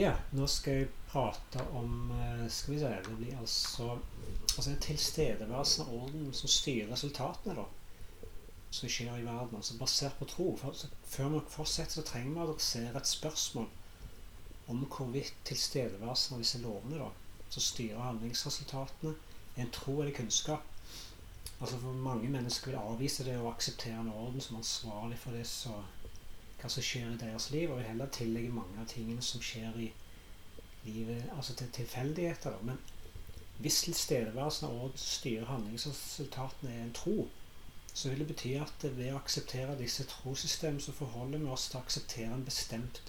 Ja, nå skal jeg prate om eh, Skal vi se Det blir altså altså en tilstedeværelse av orden som styrer resultatene, da. Som skjer i verden. altså Basert på tro. For, så, før vi fortsetter, så trenger vi å adressere et spørsmål om hvorvidt tilstedeværelsen av disse lovene, da, som styrer handlingsresultatene, er en tro eller kunnskap. Altså for Mange mennesker vil avvise det og akseptere en orden som ansvarlig for det så, hva som skjer i deres liv, og heller tillegge mange av tingene som skjer i livet, altså til tilfeldigheter. Men hvis tilstedeværelsen av orden styrer handlingsresultatene er en tro, så vil det bety at ved å akseptere disse trossystemene, så forholder vi oss til å akseptere en bestemt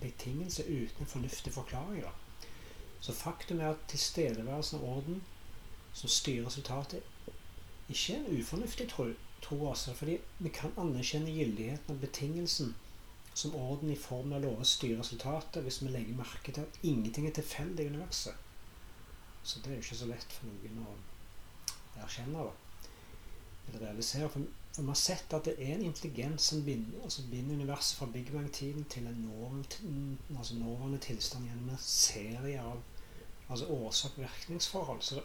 betingelse uten en fornuftig forklaring. Så faktum er at tilstedeværelsen av orden som styrer resultatet, ikke er en ufornuftig tro, tro også, fordi vi kan anerkjenne gyldigheten av betingelsen som orden i form av lover styrer resultatet, hvis vi legger merke til at ingenting er tilfeldig i universet. Så det er jo ikke så lett for noen å erkjenne. da eller realisere. For, for vi har sett at det er en intelligens som binder, altså binder universet fra Big Bang-tiden til en nåværende, altså tilstand gjennom en serie av altså årsak-virkningsforhold. Så,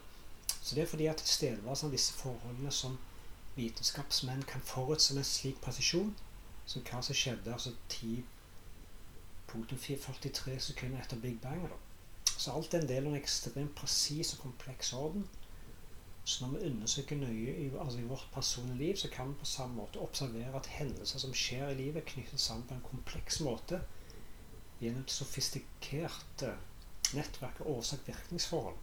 så, det er fordi at tilstedeværelsen av disse forholdene som vitenskapsmenn kan forutse med slik presisjon, som hva som skjedde altså 10.43 sekunder etter Big Bang. Da. Så alt er en del av en ekstremt presis og kompleks orden så når vi undersøker nøye i, altså i vårt personlige liv, så kan vi på samme måte observere at hendelser som skjer i livet, knyttes sammen på en kompleks måte gjennom et sofistikert nettverk av årsak-virkningsforhold.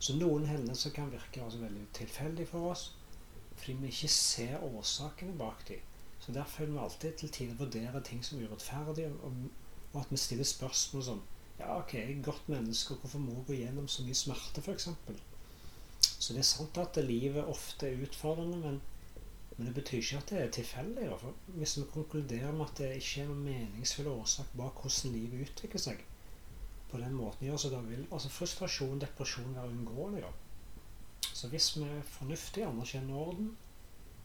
Så noen hendelser kan virke altså veldig tilfeldig for oss fordi vi ikke ser årsakene bak dem. Så derfor vil vi alltid til tider vurdere ting som urettferdige, og, og at vi stiller spørsmål som ja, ok, jeg er et godt menneske, hvorfor må jeg gå gjennom så mye smerte, f.eks.? Så det er sant at livet ofte er utfordrende, men, men det betyr ikke at det er tilfeldig. Hvis vi konkluderer med at det ikke er noen meningsfull årsak bak hvordan livet utvikler seg, på den måten gjør, så da vil altså frustrasjon og depresjon være uunngåelig. Så hvis vi er fornuftige, anerkjenner orden,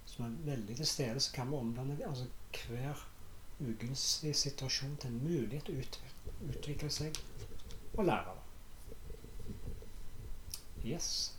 som er veldig til stede, så kan vi omdanne altså hver ugunstig situasjon til en mulighet til å utvikle seg og lære. Yes.